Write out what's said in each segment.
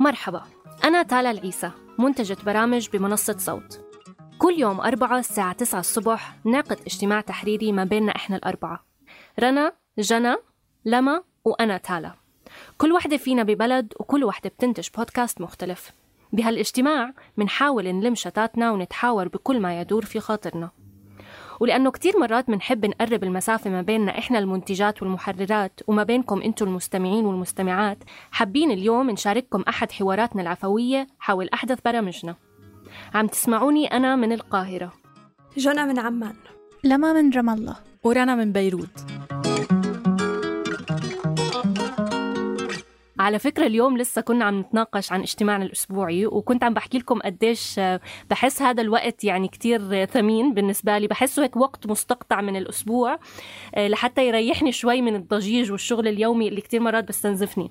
مرحبا أنا تالا العيسى منتجة برامج بمنصة صوت. كل يوم أربعة الساعة 9 الصبح نعقد اجتماع تحريري ما بيننا إحنا الأربعة. رنا جنى لما وأنا تالا. كل وحدة فينا ببلد وكل وحدة بتنتج بودكاست مختلف. بهالإجتماع منحاول نلم شتاتنا ونتحاور بكل ما يدور في خاطرنا. ولأنه كتير مرات منحب نقرب المسافة ما بيننا إحنا المنتجات والمحررات وما بينكم أنتم المستمعين والمستمعات. حابين اليوم نشارككم أحد حواراتنا العفوية حول أحدث برامجنا. عم تسمعوني أنا من القاهرة. جنى من عمان. لما من رام الله. ورنا من بيروت. على فكرة اليوم لسه كنا عم نتناقش عن اجتماعنا الأسبوعي وكنت عم بحكي لكم قديش بحس هذا الوقت يعني كتير ثمين بالنسبة لي. بحسه هيك وقت مستقطع من الأسبوع لحتى يريحني شوي من الضجيج والشغل اليومي اللي كتير مرات بستنزفني.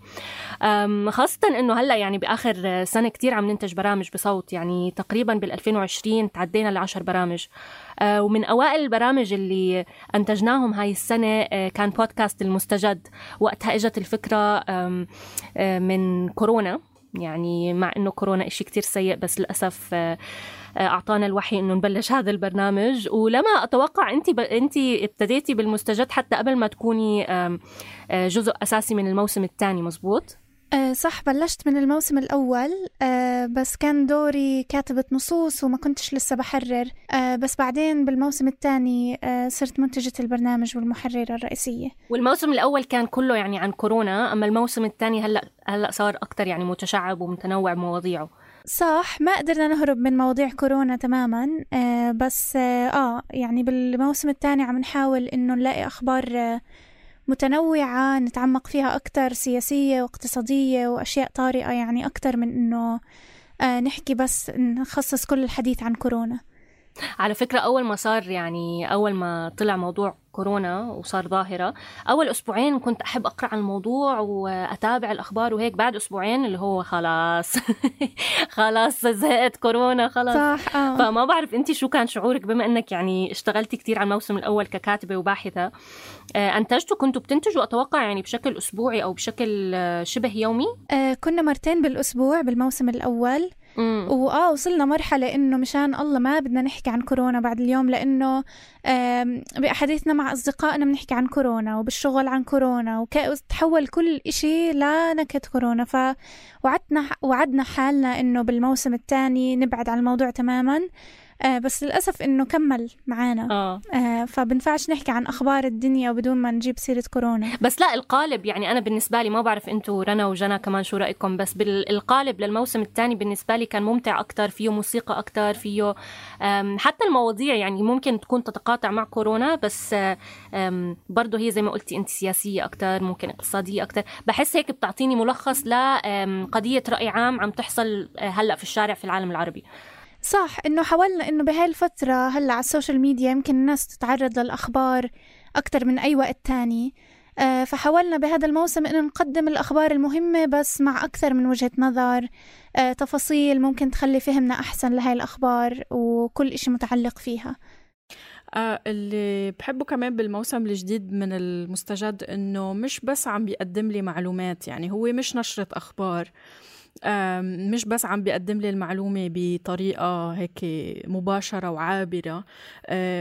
خاصة أنه هلأ يعني بآخر سنة كتير عم ننتج برامج بصوت يعني تقريبا بال 2020 تعدينا العشر برامج. ومن أوائل البرامج اللي أنتجناهم هاي السنة كان بودكاست المستجد. وقتها إجت الفكرة من كورونا. يعني مع إنه كورونا إشي كتير سيء بس للأسف أعطانا الوحي إنه نبلش هذا البرنامج. ولما أتوقع انت ب... انت ابتديتي بالمستجد حتى قبل ما تكوني جزء أساسي من الموسم الثاني مزبوط؟ أه صح بلشت من الموسم الأول أه بس كان دوري كاتبة نصوص وما كنتش لسه بحرر. أه بس بعدين بالموسم الثاني صرت منتجة البرنامج والمحررة الرئيسية. والموسم الأول كان كله يعني عن كورونا أما الموسم الثاني هلأ هلأ صار أكتر يعني متشعب ومتنوع بمواضيعه. صح ما قدرنا نهرب من مواضيع كورونا تماما آه بس آه, يعني بالموسم الثاني عم نحاول إنه نلاقي أخبار آه متنوعة نتعمق فيها أكتر سياسية واقتصادية وأشياء طارئة يعني أكتر من إنه آه نحكي بس نخصص كل الحديث عن كورونا. على فكرة أول ما صار يعني أول ما طلع موضوع كورونا وصار ظاهرة أول أسبوعين كنت أحب أقرأ عن الموضوع وأتابع الأخبار وهيك بعد أسبوعين اللي هو خلاص خلاص زهقت كورونا خلاص. صح آه. فما بعرف أنت شو كان شعورك بما أنك يعني اشتغلتي كتير على الموسم الأول ككاتبة وباحثة آه أنتجتوا كنتوا بتنتجوا أتوقع يعني بشكل أسبوعي أو بشكل شبه يومي؟ آه كنا مرتين بالأسبوع بالموسم الأول. وآه وصلنا مرحلة إنه مشان الله ما بدنا نحكي عن كورونا بعد اليوم لإنه بأحاديثنا مع أصدقائنا بنحكي عن كورونا وبالشغل عن كورونا وتحول كل إشي لنكت كورونا. فوعدنا وعدنا حالنا إنه بالموسم الثاني نبعد عن الموضوع تماما. آه بس للأسف إنه كمل معانا. آه. آه فبنفعش نحكي عن أخبار الدنيا بدون ما نجيب سيرة كورونا. بس لا القالب يعني أنا بالنسبة لي ما بعرف أنتوا رنا وجنا كمان شو رأيكم بس بالقالب للموسم الثاني بالنسبة لي كان ممتع أكتر فيه موسيقى أكتر فيه حتى المواضيع يعني ممكن تكون تتقاطع مع كورونا بس برضه هي زي ما قلتي أنت سياسية أكتر ممكن اقتصادية أكتر. بحس هيك بتعطيني ملخص لقضية رأي عام عم تحصل هلأ في الشارع في العالم العربي. صح إنه حاولنا إنه بهاي الفترة هلأ على السوشيال ميديا يمكن الناس تتعرض للأخبار أكثر من أي وقت تاني. آه فحاولنا بهذا الموسم إنه نقدم الأخبار المهمة بس مع أكثر من وجهة نظر. آه تفاصيل ممكن تخلي فهمنا أحسن لهاي الأخبار وكل إشي متعلق فيها. آه اللي بحبه كمان بالموسم الجديد من المستجد إنه مش بس عم بيقدم لي معلومات يعني هو مش نشرة أخبار. مش بس عم بيقدم لي المعلومة بطريقة هيك مباشرة وعابرة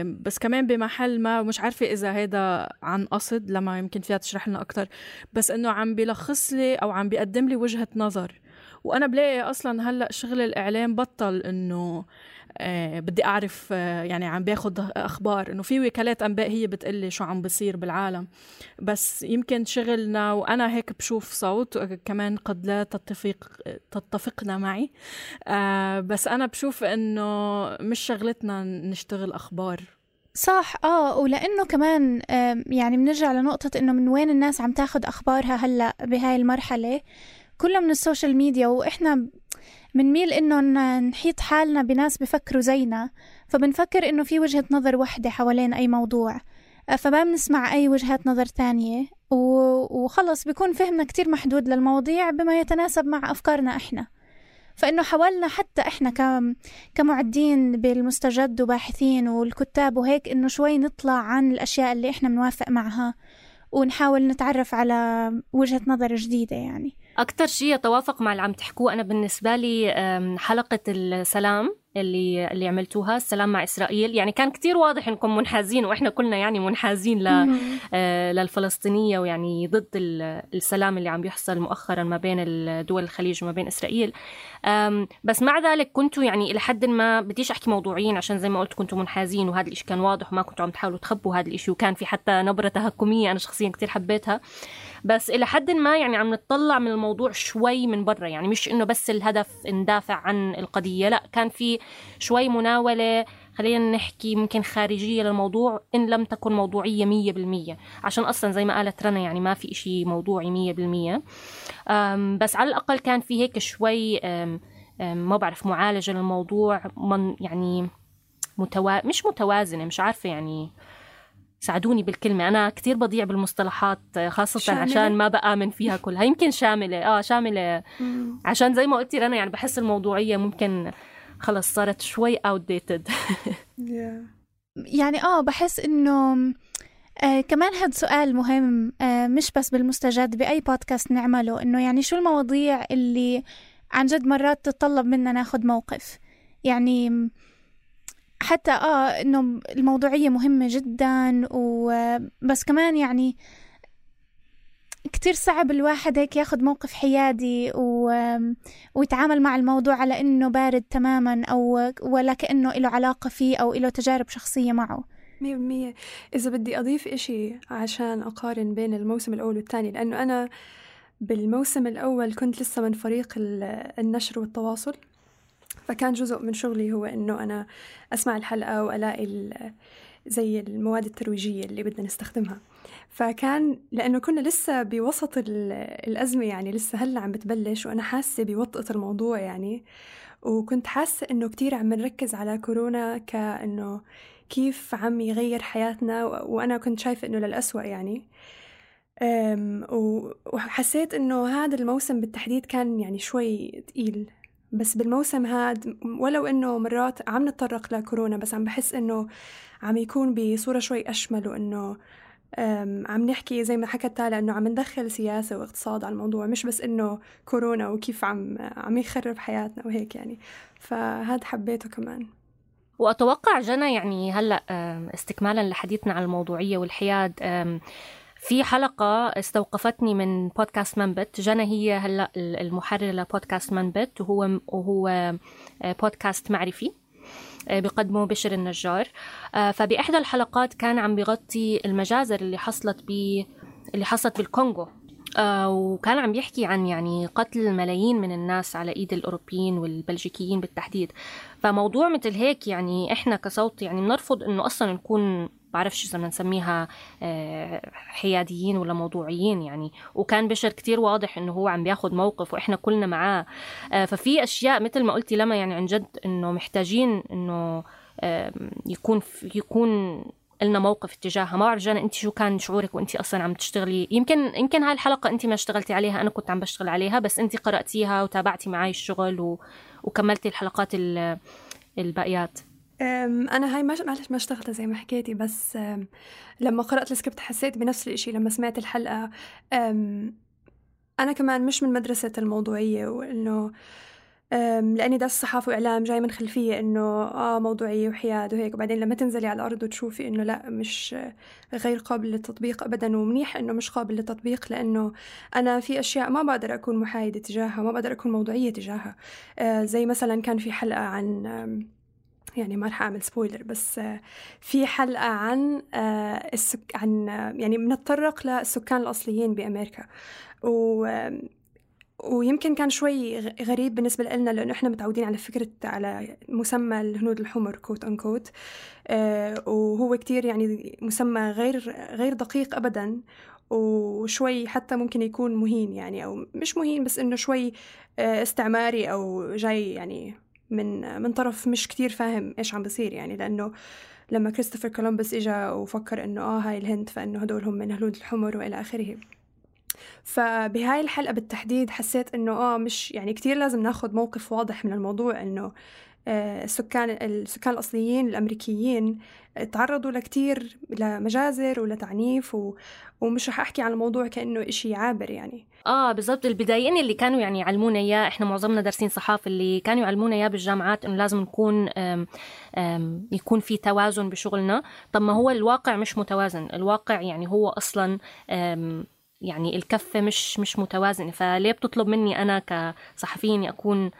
بس كمان بمحل ما مش عارفة إذا هذا عن قصد لما يمكن فيها تشرح لنا أكتر بس إنه عم بيلخص لي أو عم بيقدم لي وجهة نظر. وأنا بلاقي أصلا هلأ شغل الإعلام بطل إنه بدي أعرف آه يعني عم باخد أخبار إنه في وكالات أنباء هي بتقلي شو عم بصير بالعالم. بس يمكن شغلنا وأنا هيك بشوف صوت كمان قد لا تتفق تتفقنا معي. آه بس أنا بشوف إنه مش شغلتنا نشتغل أخبار. صح آه ولأنه كمان يعني بنرجع لنقطة إنه من وين الناس عم تاخد أخبارها هلأ بهاي المرحلة؟ كلها من السوشيال ميديا وإحنا بنميل إنه نحيط حالنا بناس بفكروا زينا فبنفكر إنه في وجهة نظر وحدة حوالين أي موضوع. فما بنسمع أي وجهات نظر تانية وخلص بيكون فهمنا كتير محدود للمواضيع بما يتناسب مع أفكارنا إحنا. فإنه حاولنا حتى إحنا كمعدين بالمستجد وباحثين والكتاب وهيك إنه شوي نطلع عن الأشياء اللي إحنا بنوافق معها ونحاول نتعرف على وجهة نظر جديدة يعني. أكثر شيء يتوافق مع اللي عم تحكوه أنا بالنسبة لي حلقة السلام. اللي اللي عملتوها. السلام مع إسرائيل. يعني كان كتير واضح إنكم منحازين وإحنا كلنا يعني منحازين ل آه للفلسطينية ويعني ضد السلام اللي عم بيحصل مؤخرا ما بين دول الخليج وما بين إسرائيل. بس مع ذلك كنتوا يعني إلى حد ما بديش أحكي موضوعيين عشان زي ما قلت كنتوا منحازين وهذا الشيء كان واضح وما كنتوا عم تحاولوا تخبوا هذا الشيء وكان في حتى نبرة تهكمية أنا شخصيا كتير حبيتها. بس إلى حد ما يعني عم نطلع من الموضوع شوي من برا يعني مش إنه بس الهدف ندافع عن القضية لا كان في شوي مناولة خلينا نحكي ممكن خارجية للموضوع إن لم تكن موضوعية مية بالمية. عشان أصلا زي ما قالت رنا يعني ما في إشي موضوعي مية بالمية. بس على الأقل كان في هيك شوي ما بعرف معالجة للموضوع من يعني متوا... مش متوازنة مش عارفة يعني ساعدوني بالكلمة. أنا كتير بضيع بالمصطلحات خاصة شاملة. عشان ما بآمن فيها كلها. يمكن شاملة آه شاملة. مم. عشان زي ما قلتي أنا يعني بحس الموضوعية ممكن خلص صارت شوي outdated. يعني آه بحس إنه آه كمان هاد سؤال مهم آه مش بس بالمستجد بأي بودكاست نعمله إنه يعني شو المواضيع اللي عن جد مرات تتطلب منا ناخد موقف؟ يعني حتى آه إنه الموضوعية مهمة جدا وبس كمان يعني كتير صعب الواحد هيك ياخد موقف حيادي و... ويتعامل مع الموضوع على إنه بارد تماما أو ولا كأنه له علاقة فيه أو له تجارب شخصية معه. مية بالمية. إذا بدي أضيف إشي عشان أقارن بين الموسم الأول والثاني لأنه أنا بالموسم الأول كنت لسه من فريق النشر والتواصل فكان جزء من شغلي هو إنه أنا أسمع الحلقة وألاقي زي المواد الترويجية اللي بدنا نستخدمها. فكان لأنه كنا لسه بوسط الأزمة يعني لسه هلأ عم بتبلش وأنا حاسة بوطأة الموضوع يعني. وكنت حاسة إنه كتير عم نركز على كورونا كأنه كيف عم يغير حياتنا وأنا كنت شايفة إنه للأسوأ يعني. وحسيت إنه هذا الموسم بالتحديد كان يعني شوي تقيل. بس بالموسم هاد ولو إنه مرات عم نتطرق لكورونا بس عم بحس إنه عم يكون بصورة شوي أشمل وإنه عم نحكي زي ما حكت تالا إنه عم ندخل سياسة واقتصاد على الموضوع مش بس إنه كورونا وكيف عم عم يخرب حياتنا وهيك يعني. فهذا حبيته كمان. وأتوقع جنى يعني هلأ استكمالا لحديثنا عن الموضوعية والحياد في حلقة استوقفتني من بودكاست منبت. جنى هي هلأ المحررة لبودكاست منبت وهو وهو بودكاست معرفي. آه، بقدمه بشر النجار. آه، فبإحدى الحلقات كان عم بغطي المجازر اللي حصلت ب اللي حصلت بالكونغو. آه وكان عم يحكي عن يعني قتل الملايين من الناس على إيد الأوروبيين والبلجيكيين بالتحديد. فموضوع مثل هيك يعني إحنا كصوت يعني بنرفض إنه أصلا نكون بعرفش إذا نسميها آه، حياديين ولا موضوعيين يعني. وكان بشر كتير واضح إنه هو عم بياخد موقف وإحنا كلنا معاه. آه، ففي أشياء مثل ما قلتي لما يعني عن جد إنه محتاجين إنه يكون يكون لنا موقف تجاهها ما بعرف جانا انت شو كان شعورك وانت أصلا عم تشتغلي؟ يمكن يمكن هاي الحلقة انت ما اشتغلتي عليها أنا كنت عم بشتغل عليها بس انت قرأتيها وتابعتي معي الشغل و... وكملتي الحلقات الباقيات. أنا هاي معلش ما اشتغلت زي ما حكيتي بس لما قرأت السكريبت حسيت بنفس الإشي لما سمعت الحلقة. أنا كمان مش من مدرسة الموضوعية وإنه لأني درست صحافة وإعلام جاي من خلفية إنه آه موضوعية وحياد وهيك وبعدين لما تنزلي على الأرض وتشوفي إنه لأ مش غير قابل للتطبيق ابدا ومنيح إنه مش قابل للتطبيق لأنه أنا في أشياء ما بقدر أكون محايدة تجاهها ما بقدر أكون موضوعية تجاهها. آه زي مثلا كان في حلقة عن يعني ما رح أعمل spoiler بس في حلقة عن آه، السك عن يعني بنتطرق للسكان الأصليين بأمريكا. و ويمكن كان شوي غريب بالنسبة لنا لأنه إحنا متعودين على فكرة على مسمى الهنود الحمر quote unquote آه وهو كتير يعني مسمى غير غير دقيق أبدا وشوي حتى ممكن يكون مهين يعني أو مش مهين بس إنه شوي آه استعماري أو جاي يعني من من طرف مش كتير فاهم إيش عم بصير يعني لأنه لما كريستوفر كولومبوس إجا وفكر إنه آه هاي الهند فإنه هدول هم من الهنود الحمر وإلى آخره. فبهاي الحلقة بالتحديد حسيت إنه آه مش يعني كتير لازم ناخد موقف واضح من الموضوع إنه آه، السكان السكان الأصليين الأمريكيين تعرضوا لكتير لمجازر ولتعنيف و... ومش رح أحكي عن الموضوع كأنه إشي عابر يعني. آه بالضبط. البدايين اللي كانوا يعني يعلمونا إياه إحنا معظمنا دارسين صحافه اللي كانوا يعلمونا إياه بالجامعات إنه لازم نكون أم أم يكون في توازن بشغلنا. طب ما هو الواقع مش متوازن. الواقع يعني هو أصلا يعني الكفة مش مش متوازنة فليه بتطلب مني أنا كصحفية إني أكون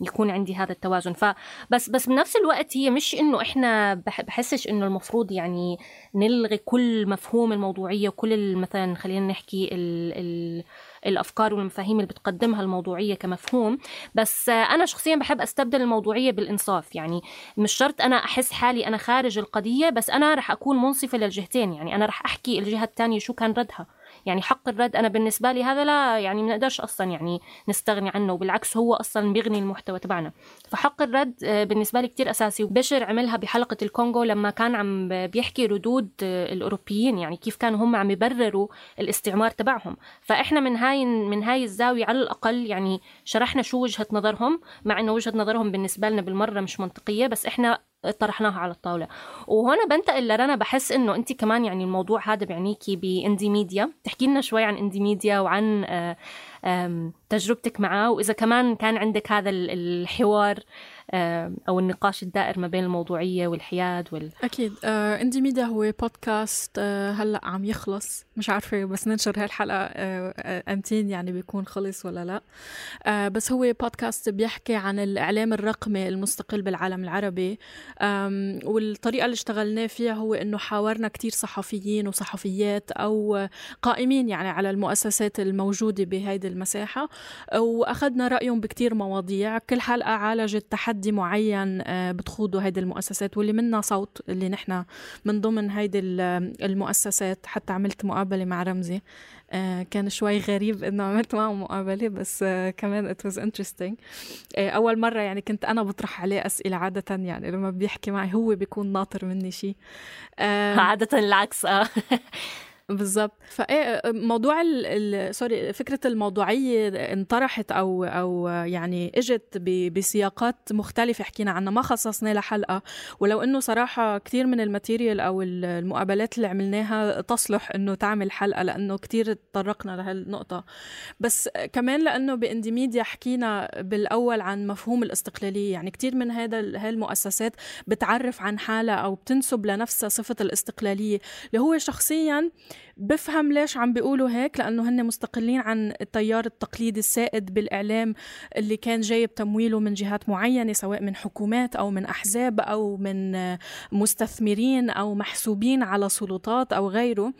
يكون عندي هذا التوازن؟ فبس بس بنفس الوقت هي مش إنه إحنا بحسش إنه المفروض يعني نلغي كل مفهوم الموضوعية وكل مثلا خلينا نحكي ال ال الأفكار والمفاهيم اللي بتقدمها الموضوعية كمفهوم. بس أنا شخصيا بحب أستبدل الموضوعية بالإنصاف يعني مش شرط أنا أحس حالي أنا خارج القضية بس أنا رح أكون منصفة للجهتين يعني أنا رح أحكي الجهة الثانية شو كان ردها. يعني حق الرد أنا بالنسبة لي هذا لا يعني ما نقدرش أصلا يعني نستغني عنه وبالعكس هو أصلا بيغني المحتوى تبعنا. فحق الرد آه، بالنسبة لي كتير أساسي. وبشر عملها بحلقة الكونغو لما كان عم بيحكي ردود آه، الأوروبيين يعني كيف كانوا هم عم يبرروا الاستعمار تبعهم. فإحنا من هاي من هاي الزاوية على الأقل يعني شرحنا شو وجهة نظرهم مع إنه وجهة نظرهم بالنسبة لنا بالمرة مش منطقية بس إحنا طرحناها على الطاولة. وهنا بنتقل لرنا بحس إنه انت كمان يعني الموضوع هذا بيعنيكي ب indie media. تحكي لنا شوي عن indie media وعن آه، تجربتك معه وإذا كمان كان عندك هذا الحوار أو النقاش الدائر ما بين الموضوعية والحياد وال أكيد. آه إندي ميديا هو بودكاست آه هلأ عم يخلص. مش عارفة بس ننشر هالحلقة آه أمتين يعني بيكون خلص ولا لا. آه بس هو بودكاست بيحكي عن الإعلام الرقمي المستقل بالعالم العربي. والطريقة اللي اشتغلناه فيها هو إنه حاورنا كتير صحفيين وصحفيات أو قائمين يعني على المؤسسات الموجودة بهيدي المساحة. وأخذنا رأيهم بكتير مواضيع. كل حلقة عالجت تحدي معين آه، بتخوضه هيدي المؤسسات واللي منا صوت اللي نحن من ضمن هيدي المؤسسات. حتى عملت مقابلة مع رمزي. آه، كان شوي غريب إنه عملت معه مقابلة بس آه، كمان it was interesting أول مرة يعني كنت أنا بطرح عليه أسئلة عادة يعني لما بيحكي معي هو بيكون ناطر مني شيء عادة العكس آه. بالظبط. فإيه موضوع ال sorry فكرة الموضوعية انطرحت أو أو يعني إجت بسياقات مختلفة حكينا عنها ما خصصنا لها حلقه ولو إنه صراحة كثير من ال material أو المقابلات اللي عملناها تصلح إنه تعمل حلقة لأنه كثير تطرقنا لهالنقطة. بس كمان لأنه ب indie media حكينا بالأول عن مفهوم الاستقلالية. يعني كثير من هذا هاي المؤسسات بتعرف عن حالها أو بتنسب لنفسها صفة الاستقلالية اللي هو شخصيا بفهم ليش عم بيقولوا هيك لأنه هن مستقلين عن التيار التقليدي السائد بالإعلام اللي كان جايب تمويله من جهات معينة سواء من حكومات أو من أحزاب أو من مستثمرين أو محسوبين على سلطات أو غيره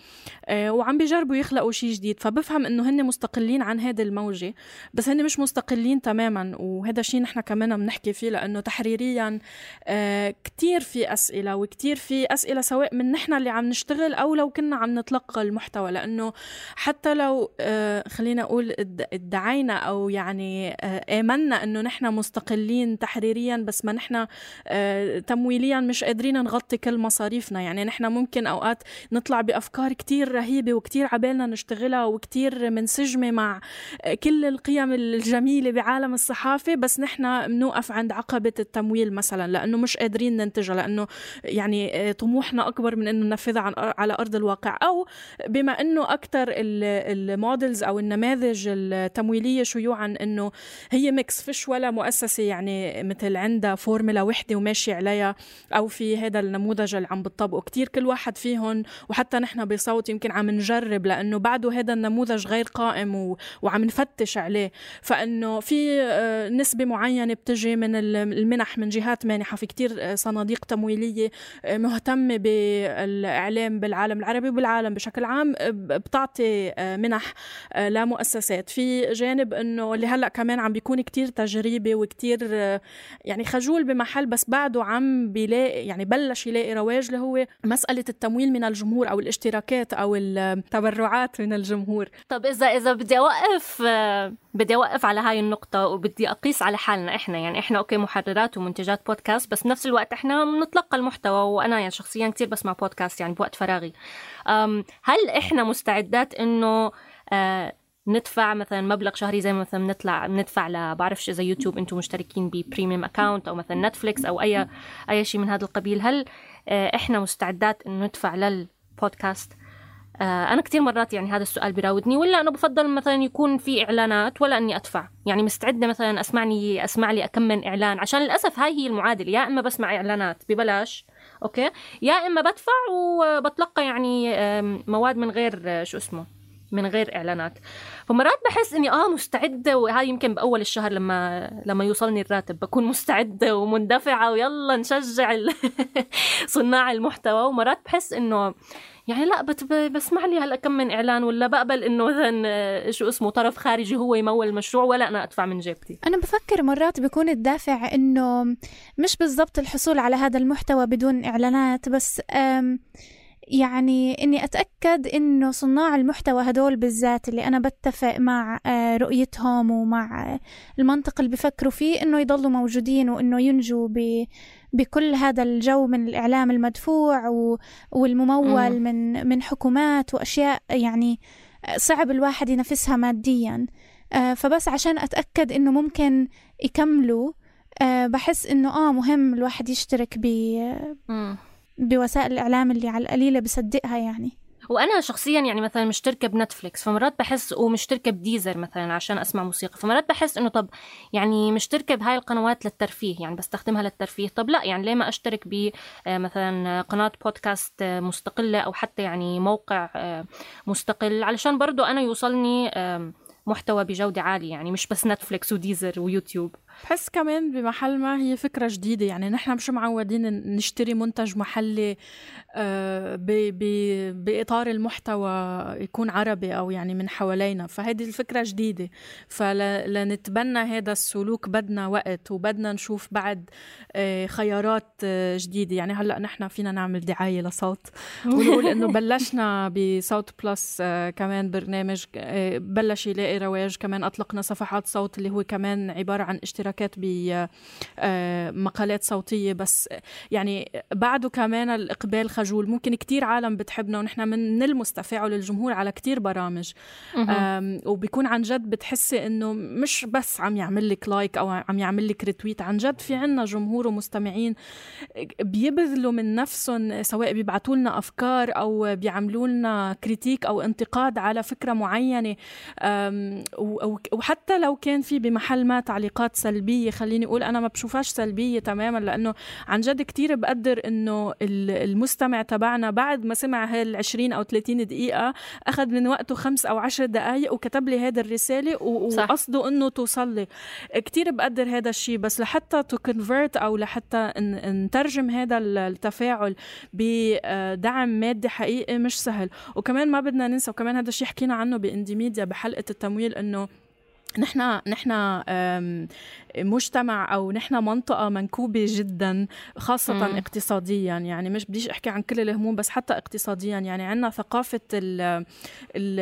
آه، وعم بيجربوا يخلقوا شيء جديد. فبفهم إنه هن مستقلين عن هذه الموجة بس هن مش مستقلين تماما. وهذا الشيء نحن كمان بنحكي فيه لأنه تحريريا آه، كتير في أسئلة وكتير في أسئلة سواء من نحن اللي عم نشتغل أو لو كنا عم نطلق نتلقى المحتوى لأنه حتى لو آه، خلينا أقول ادعينا أو يعني آه، آمنا إنه نحن مستقلين تحريريا بس ما نحن آه، تمويليا مش قادرين نغطي كل مصاريفنا. يعني نحن ممكن أوقات نطلع بأفكار كتير رهيبة وكتير عبالنا نشتغلها وكتير منسجمه مع كل القيم الجميلة بعالم الصحافة بس نحن بنوقف عند عقبة التمويل مثلا لأنه مش قادرين ننتجها لأنه يعني طموحنا أكبر من إنه ننفذها على أرض الواقع. أو بما إنه أكثر ال models أو النماذج التمويلية شيوعا إنه هي mix فيش ولا مؤسسة يعني مثل عندها فورمولا وحدة وماشي عليها أو في هذا النموذج اللي عم بتطبقه. كتير كل واحد فيهم وحتى نحن بصوت يمكن عم نجرب لأنه بعده هذا النموذج غير قائم و... وعم نفتش عليه. فإنه في آه، نسبة معينة بتجي من المنح من جهات مانحة. في كتير آه، صناديق تمويلية آه، مهتمة بالإعلام بالعالم العربي وبالعالم بشكل عام بتعطي منح لمؤسسات. في جانب إنه اللي هلأ كمان عم بيكون كتير تجريبي وكتير يعني خجول بمحل بس بعده عم بيلاقي يعني بلش يلاقي رواج اللي هو مسألة التمويل من الجمهور أو الاشتراكات أو التبرعات من الجمهور. طب إذا إذا بدي أوقف بدي أوقف على هاي النقطة وبدي أقيس على حالنا إحنا. يعني إحنا أوكي محررات ومنتجات بودكاست بس بنفس الوقت إحنا بنتلقى المحتوى. وأنا يعني شخصيا كثير بسمع بودكاست يعني بوقت فراغي. هل إحنا مستعدات إنه آه، ندفع مثلا مبلغ شهري زي ما مثلا بنطلع بندفع ل بعرفش اذا يوتيوب إنتم مشتركين ب premium account أو مثلا نتفليكس أو أي أي شيء من هذا القبيل هل آه، إحنا مستعدات إنه ندفع للبودكاست؟ آه، أنا كثير مرات يعني هذا السؤال بيراودني ولا أنا بفضل مثلا يكون في إعلانات ولا إني أدفع؟ يعني مستعدة مثلا أسمعني أسمع لي أكم من إعلان؟ عشان للأسف هاي هي المعادلة يا إما بسمع إعلانات ببلاش أوكي؟ يا إما بدفع وبتلقى يعني مواد من غير شو اسمه من غير إعلانات. فمرات بحس إني آه مستعدة وهاي يمكن بأول الشهر لما لما يوصلني الراتب بكون مستعدة ومندفعة ويلا نشجع صناع المحتوى. ومرات بحس إنه يعني لا بسمع لي هلأ كم من إعلان ولا بقبل إنه مثلا شو اسمه طرف خارجي هو يمول المشروع ولا أنا أدفع من جيبتي. أنا بفكر مرات بيكون الدافع إنه مش بالضبط الحصول على هذا المحتوى بدون إعلانات بس يعني إني أتأكد إنه صناع المحتوى هدول بالذات اللي أنا بتفق مع آه، رؤيتهم ومع المنطق اللي بفكروا فيه إنه يضلوا موجودين وإنه ينجوا بكل هذا الجو من الإعلام المدفوع والممول من من حكومات وأشياء يعني صعب الواحد ينافسها ماديا. آه، فبس عشان أتأكد إنه ممكن يكملوا آه، بحس إنه آه مهم الواحد يشترك ب بوسائل الإعلام اللي على القليلة بصدقها يعني. وأنا شخصيا يعني مثلا مشتركة بنتفليكس فمرات بحس ومشتركة بديزر مثلا عشان أسمع موسيقى فمرات بحس إنه طب يعني مشتركة بهاي القنوات للترفيه يعني بستخدمها للترفيه طب لا يعني ليه ما أشترك ب آه، مثلا قناة بودكاست مستقلة أو حتى يعني موقع آه، مستقل علشان برضو أنا يوصلني محتوى بجودة عالية يعني مش بس نتفليكس وديزر ويوتيوب. بحس كمان بمحل ما هي فكرة جديدة. يعني نحن مش معودين نشتري منتج محلي آه، بإطار المحتوى يكون عربي أو يعني من حوالينا. فهذه الفكرة جديدة. فلنتبنى هذا السلوك. بدنا وقت وبدنا نشوف بعد آه، خيارات آه، جديدة. يعني هلأ نحن فينا نعمل دعاية لصوت. ونقول إنه بلشنا بصوت بلس كمان برنامج بلش يلاقي رواج. كمان أطلقنا صفحات صوت اللي هو كمان عبارة عن اشتراك اشتراكات بمقالات آه، صوتية بس يعني بعده كمان الإقبال خجول. ممكن كتير عالم بتحبنا ونحن بنلمس تفاعل الجمهور على كتير برامج. وبيكون عن جد بتحسي إنه مش بس عم يعمل لك like أو عم يعمل لك retweet عن جد في عنا جمهور ومستمعين بيبذلوا من نفسهم سواء بيبعتوا لنا أفكار أو بيعملوا لنا critique أو انتقاد على فكرة معينة. وحتى لو كان في بمحل ما تعليقات سلبية سلبية خليني أقول أنا ما بشوفهاش سلبية تماما لأنه عن جد كتير بقدر إنه المستمع تبعنا بعد ما سمع هال 20 أو 30 دقيقة أخذ من وقته خمس أو عشر دقائق وكتب لي هذه الرسالة وقصده إنه توصل لي. كتير بقدر هذا الشيء بس لحتى تو كونفرت أو لحتى نترجم هذا التفاعل بدعم مادي حقيقي مش سهل. وكمان ما بدنا ننسى وكمان هذا الشيء حكينا عنه بإندي ميديا بحلقة التمويل إنه نحن نحن مجتمع أو نحن منطقة منكوبة جدا خاصة مم. اقتصاديا يعني مش بديش أحكي عن كل الهموم بس حتى اقتصاديا يعني عندنا ثقافة ال ال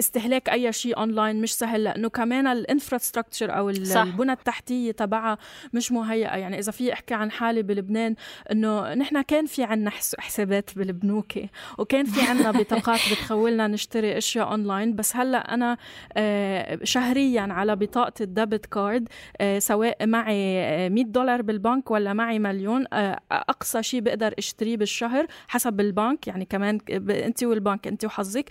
استهلاك أي شيء اونلاين مش سهل لأنه كمان ال infrastructure أو. البنى التحتية تبعها مش مهيئة يعني إذا في أحكي عن حالي بلبنان إنه نحن كان في عنا حسابات بالبنوك وكان في عنا بطاقات بتخولنا نشتري أشياء اونلاين بس هلأ أنا آه، شهريا على بطاقة ال debit card سواء معي 100 دولار بالبنك ولا معي مليون أقصى شيء بقدر أشتريه بالشهر حسب البنك يعني كمان انت والبنك انت وحظك.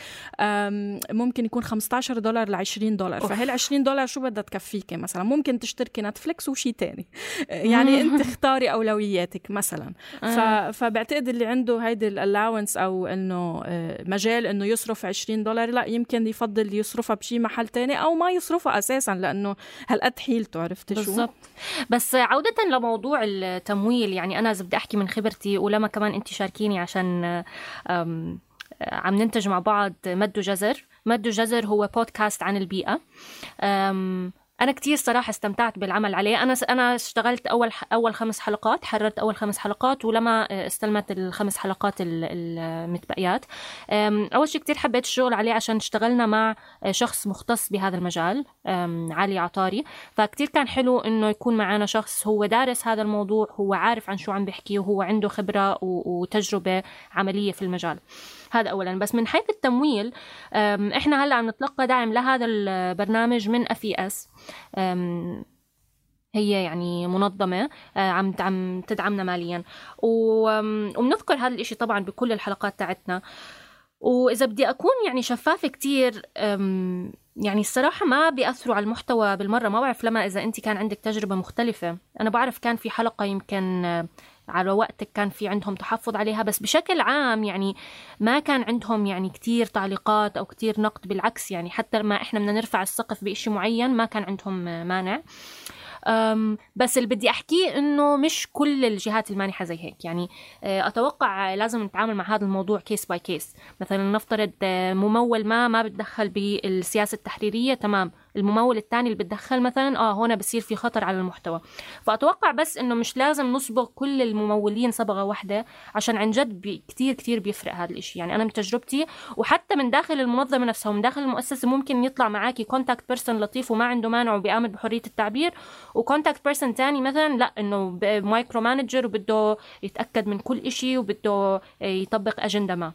ممكن يكون 15 دولار ل 20 دولار فهال 20 دولار شو بدها تكفيكي مثلا؟ ممكن تشتركي نتفليكس وشيء تاني. يعني انت اختاري أولوياتك مثلا. آه. فبعتقد اللي عنده هيدي الالاونس أو إنه آه، مجال إنه يصرف 20 دولار لا يمكن يفضل يصرفها بشي محل تاني أو ما يصرفها أساسا لأنه هالقد حيلته عرفتي شو؟ بالضبط. بس عودة لموضوع التمويل يعني أنا إذا بدي أحكي من خبرتي ولما كمان انت شاركيني عشان عم ننتج مع بعض مد وجزر. مد وجزر هو بودكاست عن البيئة. أنا كتير صراحة استمتعت بالعمل عليه. أنا أنا اشتغلت أول أول خمس حلقات حررت أول خمس حلقات ولما استلمت الخمس حلقات المتبقيات. أول شيء كتير حبيت الشغل عليه عشان اشتغلنا مع شخص مختص بهذا المجال علي عطاري. فكتير كان حلو إنه يكون معنا شخص هو دارس هذا الموضوع هو عارف عن شو عم بيحكي وهو عنده خبرة وتجربة عملية في المجال. هذا اولا. بس من حيث التمويل إحنا هلأ عم نتلقى دعم لهذا البرنامج من اف اس هي يعني منظمة عم عم تدعمنا ماليا. وبنذكر هذا الإشي طبعا بكل الحلقات تاعتنا. وإذا بدي أكون يعني شفافة كتير يعني الصراحة ما بيأثروا على المحتوى بالمرة. ما بعرف لما إذا أنت كان عندك تجربة مختلفة. أنا بعرف كان في حلقة يمكن على وقتك كان في عندهم تحفظ عليها بس بشكل عام يعني ما كان عندهم يعني كتير تعليقات أو كتير نقد بالعكس يعني حتى ما إحنا بدنا نرفع السقف بإشي معين ما كان عندهم مانع. بس اللي بدي أحكيه إنه مش كل الجهات المانحة زي هيك. يعني آه، أتوقع لازم نتعامل مع هذا الموضوع case by case مثلا نفترض آه، ممول ما ما بتدخل بالسياسة التحريرية تمام. الممول الثاني اللي بتدخل مثلا آه هون بصير في خطر على المحتوى. فأتوقع بس إنه مش لازم نصبغ كل الممولين صبغة واحدة عشان عن جد بي كتير كتير بيفرق هذا الإشي. يعني أنا من تجربتي وحتى من داخل المنظمة نفسها ومن داخل المؤسسة ممكن يطلع معاكي contact person لطيف وما عنده مانع وبيآمن بحرية التعبير. و contact person تاني مثلا لا إنه micromanager وبده يتأكد من كل إشي وبده يطبق اجنده ما.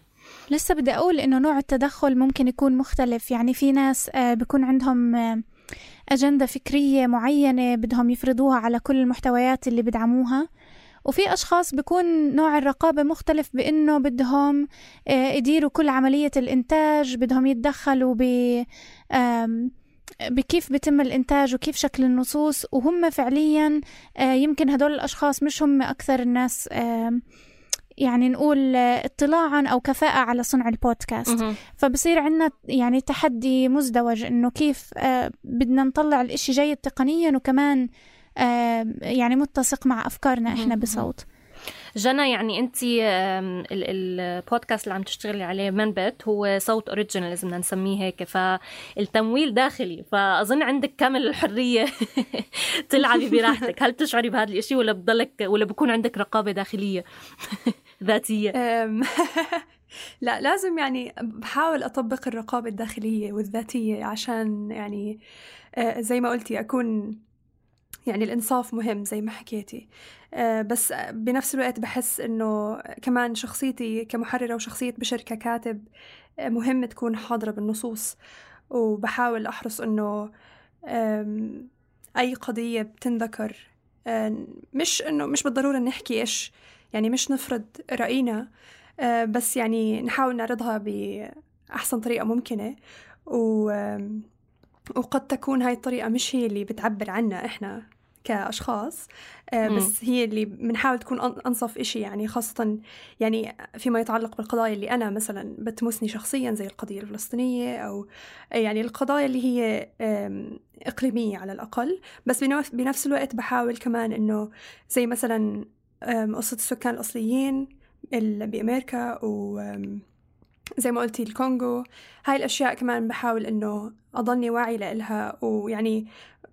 لسه بدي أقول إنه نوع التدخل ممكن يكون مختلف. يعني في ناس آه، بيكون عندهم آه، أجندة فكرية معينة بدهم يفرضوها على كل المحتويات اللي بدعموها وفي أشخاص بيكون نوع الرقابة مختلف بإنه بدهم آه، يديروا كل عملية الإنتاج بدهم يتدخلوا ب بكيف بتم الإنتاج وكيف شكل النصوص. وهم فعليا يمكن هدول الأشخاص مش هم أكثر الناس يعني نقول اطلاعا أو كفاءة على صنع البودكاست. فبصير عندنا يعني تحدي مزدوج إنه كيف آه، بدنا نطلع الإشي جيد تقنيا وكمان آه، يعني متسق مع أفكارنا إحنا بصوت. جنى يعني انت البودكاست اللي عم تشتغلي عليه منبت هو صوت اوريجينال إذا بدنا نسميه هيك فالتمويل داخلي فأظن عندك كامل الحرية تلعبي براحتك. هل بتشعري بهذا الشيء ولا بضلك ولا بكون عندك رقابة داخلية ذاتية؟ لا لازم يعني بحاول أطبق الرقابة الداخلية والذاتية عشان يعني آه، زي ما قلتي أكون يعني الإنصاف مهم زي ما حكيتي. آه، بس بنفس الوقت بحس إنه كمان شخصيتي كمحررة وشخصية بشر ككاتب آه، مهم تكون حاضرة بالنصوص. وبحاول أحرص إنه أي قضية بتنذكر آه، مش إنه مش بالضرورة نحكي إيش يعني مش نفرض رأينا بس يعني نحاول نعرضها بأحسن طريقة ممكنة. و وقد تكون هاي الطريقة مش هي اللي بتعبر عنا إحنا كأشخاص آه، بس هي اللي بنحاول تكون أنصف إشي يعني خاصة يعني فيما يتعلق بالقضايا اللي أنا مثلا بتمسني شخصيا زي القضية الفلسطينية أو يعني القضايا اللي هي إقليمية على الأقل. بس بنفس الوقت بحاول كمان إنه زي مثلا قصة السكان الأصليين بأمريكا و زي ما قلتي الكونغو هاي الأشياء كمان بحاول إنه أضلني واعي لإلها ويعني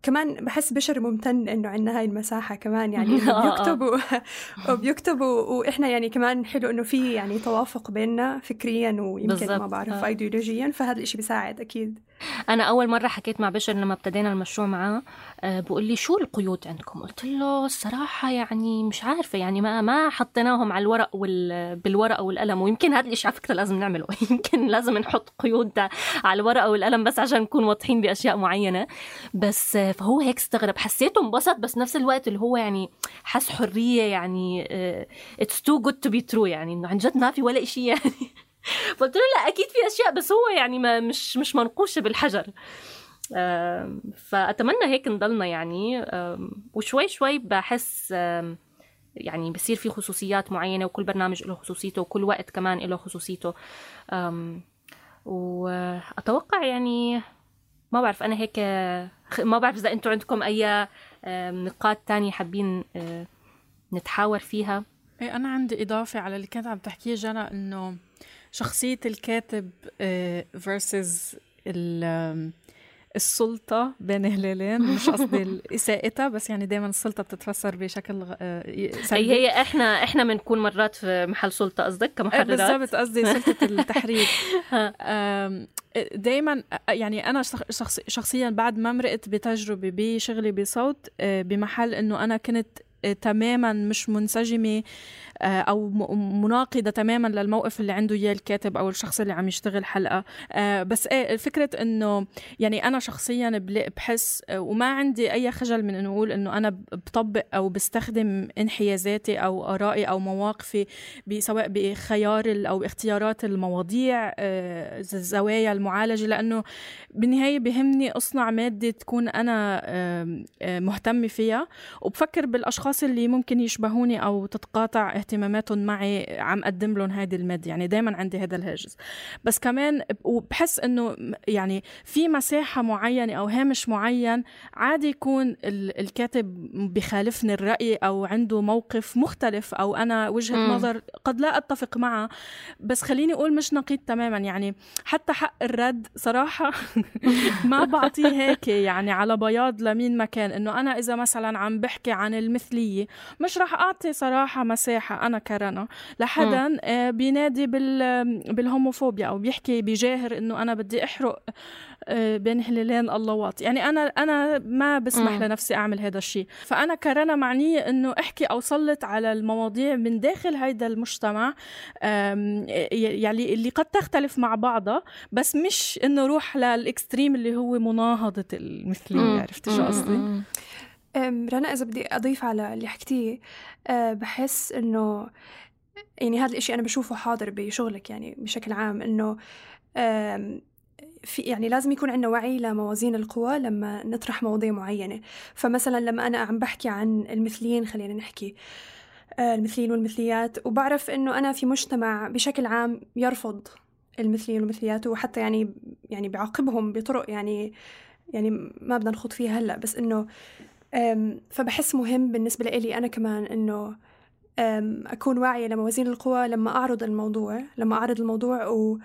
كمان بحس بشر ممتن إنه عندنا هاي المساحة كمان يعني بيكتبوا وبيكتبوا وإحنا يعني كمان حلو إنه في يعني توافق بيننا فكريا ويمكن ما بعرف ايديولوجيا فهذا الشيء بيساعد أكيد. أنا أول مرة حكيت مع بشر لما ابتدينا المشروع معاه آه، بقول لي شو القيود عندكم؟ قلت له الصراحة يعني مش عارفة يعني ما ما حطيناهم على الورق وال بالورقة والقلم ويمكن هذا الشيء على فكرة لازم نعمله. يمكن لازم نحط قيود على الورقة والقلم بس عشان نكون واضحين بأشياء معينة. بس آه، فهو هيك استغرب. حسيته انبسط بس نفس الوقت اللي هو يعني حس حرية يعني it's too good to be true يعني إنه عن جد ما في ولا شيء يعني. فقلت له لا أكيد في أشياء بس هو يعني ما مش مش منقوشه بالحجر. فأتمنى هيك نضلنا يعني. وشوي شوي بحس يعني بصير في خصوصيات معينة وكل برنامج له خصوصيته وكل وقت كمان له خصوصيته. وأتوقع يعني ما بعرف أنا هيك ما بعرف إذا أنتم عندكم أي نقاط تانية حابين نتحاور فيها. إيه أنا عندي إضافة على اللي كانت عم تحكيه جنى إنه شخصية الكاتب فيرسز آه، السلطة بين هلالين. مش قصدي إساءتها بس يعني دائما السلطة بتتفسر بشكل آه، سلبي. هي إحنا إحنا بنكون مرات في محل سلطة قصدك؟ كمحررات بالضبط قصدي سلطة التحرير. دائما يعني أنا شخص شخصيا بعد ما مرقت بتجربة بشغلي بصوت آه، بمحل إنه أنا كنت تماما مش منسجمة آه، أو مناقضة تماما للموقف اللي عنده إياه الكاتب أو الشخص اللي عم يشتغل حلقة. آه، بس إيه فكرة إنه يعني أنا شخصيا بحس آه، وما عندي أي خجل من إنه أقول إنه أنا بطبق أو بستخدم انحيازاتي أو آرائي أو مواقفي سواء بخيار أو اختيارات المواضيع الزوايا المعالجة لأنه بالنهاية بهمني أصنع مادة تكون أنا مهتمه فيها. وبفكر بالأشخاص اللي ممكن يشبهوني أو تتقاطع اهتماماتهم معي عم قدم لهم هيدي المادة. يعني دايما عندي هذا الهاجس. بس كمان وبحس إنه يعني في مساحة معينة أو هامش معين عادي يكون الكاتب بخالفني الرأي أو عنده موقف مختلف أو أنا وجهة م. نظر قد لا أتفق معها بس خليني أقول مش نقيض تماما. يعني حتى حق الرد صراحة ما بعطيه هيك يعني على بياض لمين ما كان. إنه أنا إذا مثلا عم بحكي عن المثلية مش رح أعطي صراحة مساحة. أنا كرنا. لحدا آه، بينادي بالهوموفوبيا أو بيحكي بجاهر إنه أنا بدي أحرق آه، بين هلالين الله واطي يعني أنا أنا ما بسمح م. لنفسي أعمل هذا الشيء. فأنا كرنا معنيه إنه أحكي أو سلط على المواضيع من داخل هيدا المجتمع يعني اللي قد تختلف مع بعضها بس مش إنه روح للإكستريم اللي هو مناهضة المثلية. عرفتي شو قصدي؟ رنا إذا بدي أضيف على اللي حكتيه أه، بحس إنه يعني هذا الإشي أنا بشوفه حاضر بشغلك يعني بشكل عام إنه في يعني لازم يكون عندنا وعي لموازين القوى لما نطرح مواضيع معينة. فمثلا لما أنا عم بحكي عن المثليين خلينا نحكي أه، المثليين والمثليات وبعرف إنه أنا في مجتمع بشكل عام يرفض المثليين والمثليات وحتى يعني يعني بيعاقبهم بطرق يعني يعني ما بدنا نخوض فيها هلأ بس إنه فبحس مهم بالنسبة لي أنا كمان إنه أكون واعية لموازين القوى لما أعرض الموضوع لما أعرض الموضوع و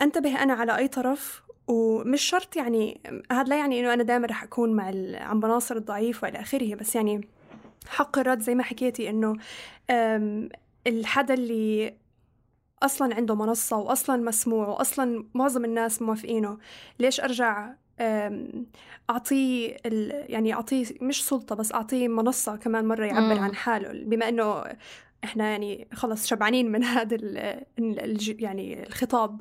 أنتبه أنا على أي طرف ومش شرط يعني هذا لا يعني إنه أنا دائما رح أكون مع عم بناصر الضعيف وإلى آخره بس يعني حق الرد زي ما حكيتي إنه الحدا اللي أصلا عنده منصة واصلا مسموع واصلا معظم الناس موافقينه ليش أرجع أعطيه يعني أعطيه مش سلطة بس أعطيه منصة كمان مرة يعبر عن حاله بما إنه إحنا يعني خلص شبعانين من هذا يعني الخطاب.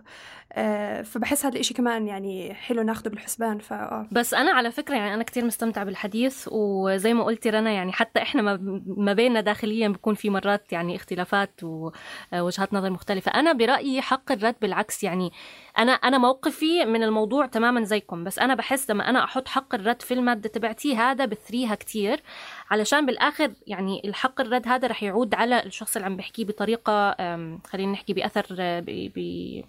فبحس هذا الإشي كمان يعني حلو ناخده بالحسبان ف آه. بس أنا على فكرة يعني أنا كتير مستمتعة بالحديث وزي ما قلتي رنا يعني حتى إحنا ما بيننا داخليا بيكون في مرات يعني اختلافات ووجهات نظر مختلفة أنا برأيي حق الرد بالعكس يعني أنا أنا موقفي من الموضوع تماما زيكم بس أنا بحس لما أنا أحط حق الرد في المادة تبعتي هذا بثريها كتير علشان بالآخر يعني الحق الرد هذا رح يعود على الشخص اللي عم بحكيه بطريقة خلينا نحكي بأثر بي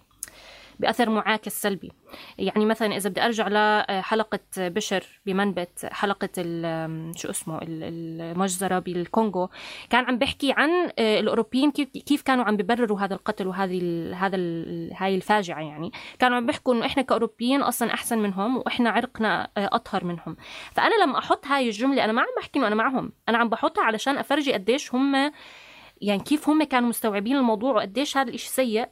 بأثر معاكس سلبي يعني مثلا إذا بدي أرجع لحلقة بشر بمنبت حلقة شو اسمه المجزرة بالكونغو كان عم بحكي عن آه، الأوروبيين كيف كانوا عم ببرروا هذا القتل وهذه هذا هاي الفاجعة يعني. كانوا عم بيحكوا إنه إحنا كأوروبيين أصلا أحسن منهم وإحنا عرقنا آه، أطهر منهم. فأنا لما أحط هاي الجملة أنا ما عم بحكي إنه أنا معهم. أنا عم بحطها علشان أفرجي قديش هم يعني كيف هم كانوا مستوعبين الموضوع وقديش هذا الإشي سيء.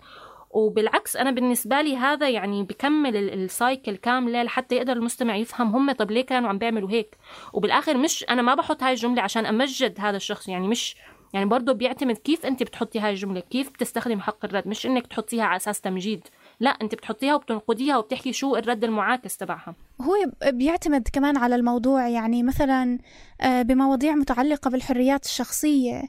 وبالعكس أنا بالنسبة لي هذا يعني بكمل السايكل كامله لحتى يقدر المستمع يفهم هم طب ليه كانوا عم بيعملوا هيك. وبالآخر مش أنا ما بحط هاي الجملة عشان أمجد هذا الشخص يعني مش يعني برضه بيعتمد كيف أنت بتحطي هاي الجملة كيف بتستخدم حق الرد مش إنك تحطيها على أساس تمجيد لا أنت بتحطيها وبتنقديها وبتحكي شو الرد المعاكس تبعها. هو بيعتمد كمان على الموضوع يعني مثلا آه، بمواضيع متعلقة بالحريات الشخصية.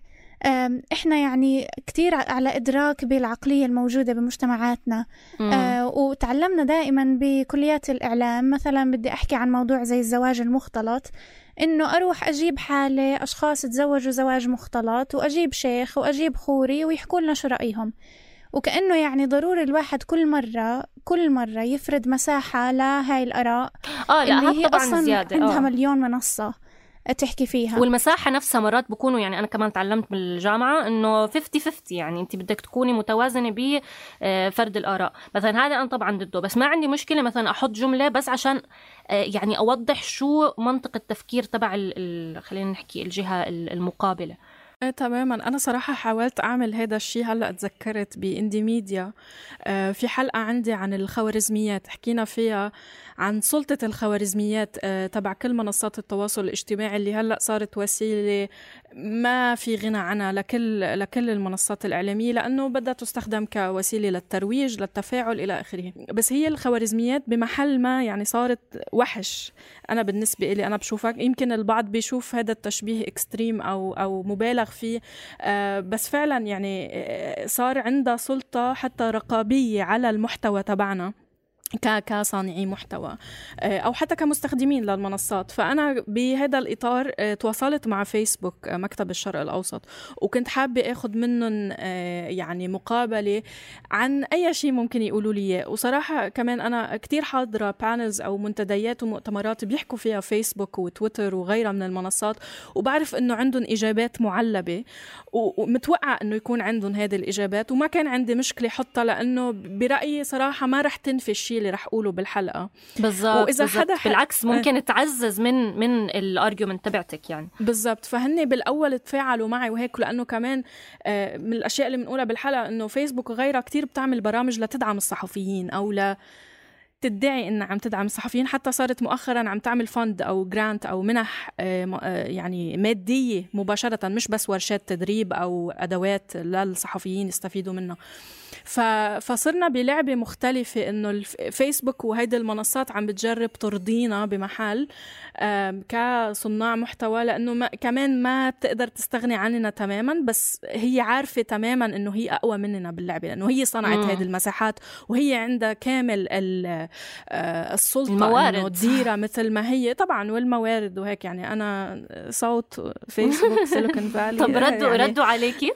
إحنا يعني كثير على إدراك بالعقلية الموجودة بمجتمعاتنا. أه وتعلمنا دائما بكليات الإعلام. مثلا بدي أحكي عن موضوع زي الزواج المختلط إنه أروح أجيب حالة أشخاص تزوجوا زواج مختلط وأجيب شيخ وأجيب خوري ويحكوا لنا شو رأيهم. وكأنه يعني ضروري الواحد كل مرة كل مرة يفرد مساحة لهاي الآراء آه لا اللي هي أصلا زيادة. عندها آه. مليون منصة. تحكي فيها. والمساحة نفسها مرات بكونوا يعني أنا كمان تعلمت بالجامعة إنه 50 50 يعني أنت بدك تكوني متوازنة بفرد آه، الآراء. مثلا هذا أنا طبعا ضده بس ما عندي مشكلة مثلا أحط جملة بس عشان آه، يعني أوضح شو منطق التفكير تبع خلينا نحكي الجهة المقابلة. إيه تماما. أنا صراحة حاولت أعمل هذا الشيء هلأ تذكرت باندي ميديا آه في حلقة عندي عن الخوارزميات. حكينا فيها عن سلطة الخوارزميات آه تبع كل منصات التواصل الاجتماعي اللي هلأ صارت وسيلة ما في غنى عنها لكل لكل المنصات الإعلامية لأنه بدها تستخدم كوسيلة للترويج للتفاعل إلى آخره. بس هي الخوارزميات بمحل ما يعني صارت وحش. أنا بالنسبة لي أنا بشوفك يمكن البعض بيشوف هذا التشبيه إكستريم أو أو مبالغ فيه. آه، بس فعلا يعني آه، صار عندها سلطة حتى رقابية على المحتوى تبعنا. كصانعي محتوى آه، أو حتى كمستخدمين للمنصات. فأنا بهذا الإطار آه، تواصلت مع فيسبوك آه، مكتب الشرق الأوسط وكنت حابة آخذ منهم يعني مقابلة عن أي شيء ممكن يقولوا لي إياه. وصراحة كمان أنا كثير حاضرة panels أو منتديات ومؤتمرات بيحكوا فيها فيسبوك وتويتر وغيرها من المنصات وبعرف إنه عندهم إجابات معلبة ومتوقع إنه يكون عندهم هذه الإجابات وما كان عندي مشكلة حطها لأنه برأيي صراحة ما رح تنفي الشيء اللي رح أقوله بالحلقة. بالضبط وإذا بالزبط. حدا بالعكس ممكن آه. تعزز من من ال argument تبعتك يعني. بالضبط. فهن بالأول تفاعلوا معي وهيك لأنه كمان آه، من الأشياء اللي بنقولها بالحلقة إنه فيسبوك وغيرها كتير بتعمل برامج لتدعم الصحفيين أو ل تدعي انها عم تدعم الصحفيين. حتى صارت مؤخرا عم تعمل fund أو grant أو منح آه، آه، يعني مادية مباشرة مش بس ورشات تدريب أو أدوات للصحفيين يستفيدوا منها. فصرنا بلعبة مختلفة إنه الفيسبوك وهيدي المنصات عم بتجرب ترضينا بمحل كصناع محتوى لأنه ما كمان ما بتقدر تستغني عننا تماما بس هي عارفة تماما إنه هي أقوى مننا باللعبة لأنه هي صنعت هذه المساحات وهي عندها كامل السلطة الموارد. انه تديرها مثل ما هي. طبعا والموارد وهيك يعني أنا صوت فيسبوك سيليكون فالي طب ردوا يعني ردوا عليكي؟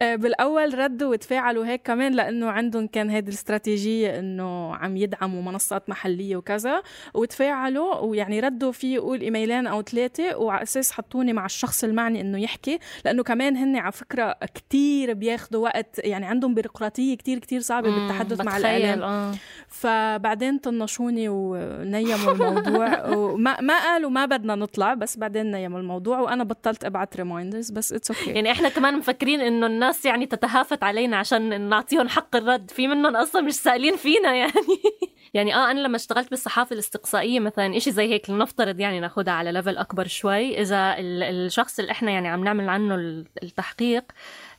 بالأول ردوا وتفاعلوا هيك كمان لأنه عندهم كان هيدي الاستراتيجية إنه عم يدعموا منصات محلية وكذا وتفاعلوا ويعني ردوا في يقول إيميلين أو ثلاثة وعلى أساس حطوني مع الشخص المعني إنه يحكي لأنه كمان هن على فكرة كتير بياخذوا وقت يعني عندهم بيروقراطية كتير كتير صعبة بالتحدث مع الإعلام آه. فبعدين طنشوني ونيموا الموضوع وما ما قالوا ما بدنا نطلع بس بعدين نيموا الموضوع وأنا بطلت أبعت ريمايندرز بس it's okay okay. يعني إحنا كمان مفكرين إنه الناس يعني تتهافت علينا عشان نعطيهم حق الرد. في منهم أصلا مش سائلين فينا يعني. يعني آه أنا لما اشتغلت بالصحافة الإستقصائية مثلا إشي زي هيك لنفترض يعني ناخذها على level أكبر شوي. إذا الشخص اللي إحنا يعني عم نعمل عنه التحقيق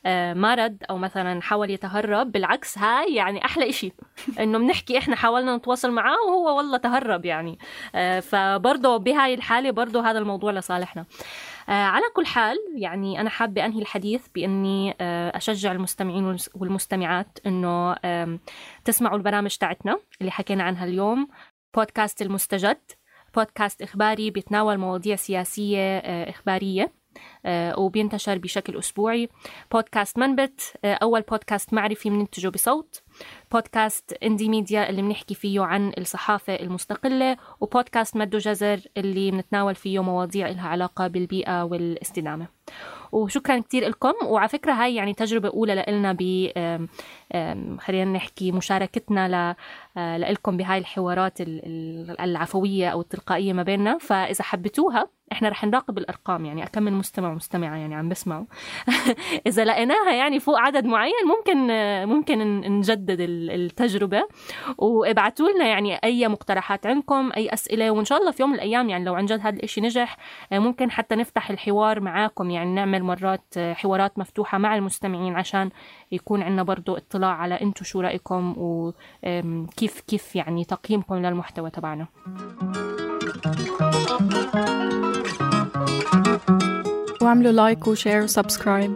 آه، ما رد أو مثلا حاول يتهرب بالعكس هاي يعني أحلى إشي. إنه بنحكي إحنا حاولنا نتواصل معاه وهو والله تهرب يعني. آه، فبرضه بهاي الحالة برضه هذا الموضوع لصالحنا. على كل حال يعني أنا حابة أنهي الحديث بإني أشجع المستمعين والمستمعات إنه تسمعوا البرامج تاعتنا اللي حكينا عنها اليوم. بودكاست المستجد بودكاست إخباري بيتناول مواضيع سياسية إخبارية آه، وبينتشر بشكل أسبوعي. بودكاست منبت آه، أول بودكاست معرفي بننتجه بصوت. بودكاست اندي ميديا اللي بنحكي فيه عن الصحافة المستقلة وبودكاست مدو جزر اللي بنتناول فيه مواضيع لها علاقة بالبيئة والاستدامة. وشكرا كثير لكم وعلى فكرة هاي يعني تجربة أولى لنا ب خلينا نحكي مشاركتنا آه، لكم بهاي الحوارات العفوية أو التلقائية ما بيننا. فإذا حبيتوها إحنا رح نراقب الأرقام يعني كم من مستمع ومستمعة يعني عم بسمعوا. إذا لقيناها يعني فوق عدد معين ممكن ممكن نجدد التجربة. وابعتوا لنا يعني أي مقترحات عندكم أي أسئلة وإن شاء الله في يوم من الأيام يعني لو عن جد هذا الشيء نجح ممكن حتى نفتح الحوار معاكم. يعني نعمل مرات حوارات مفتوحة مع المستمعين عشان يكون عندنا برضو اطلاع على أنتم شو رأيكم وكيف كيف يعني تقييمكم للمحتوى تبعنا. واعملوا لايك وشير وسبسكرايب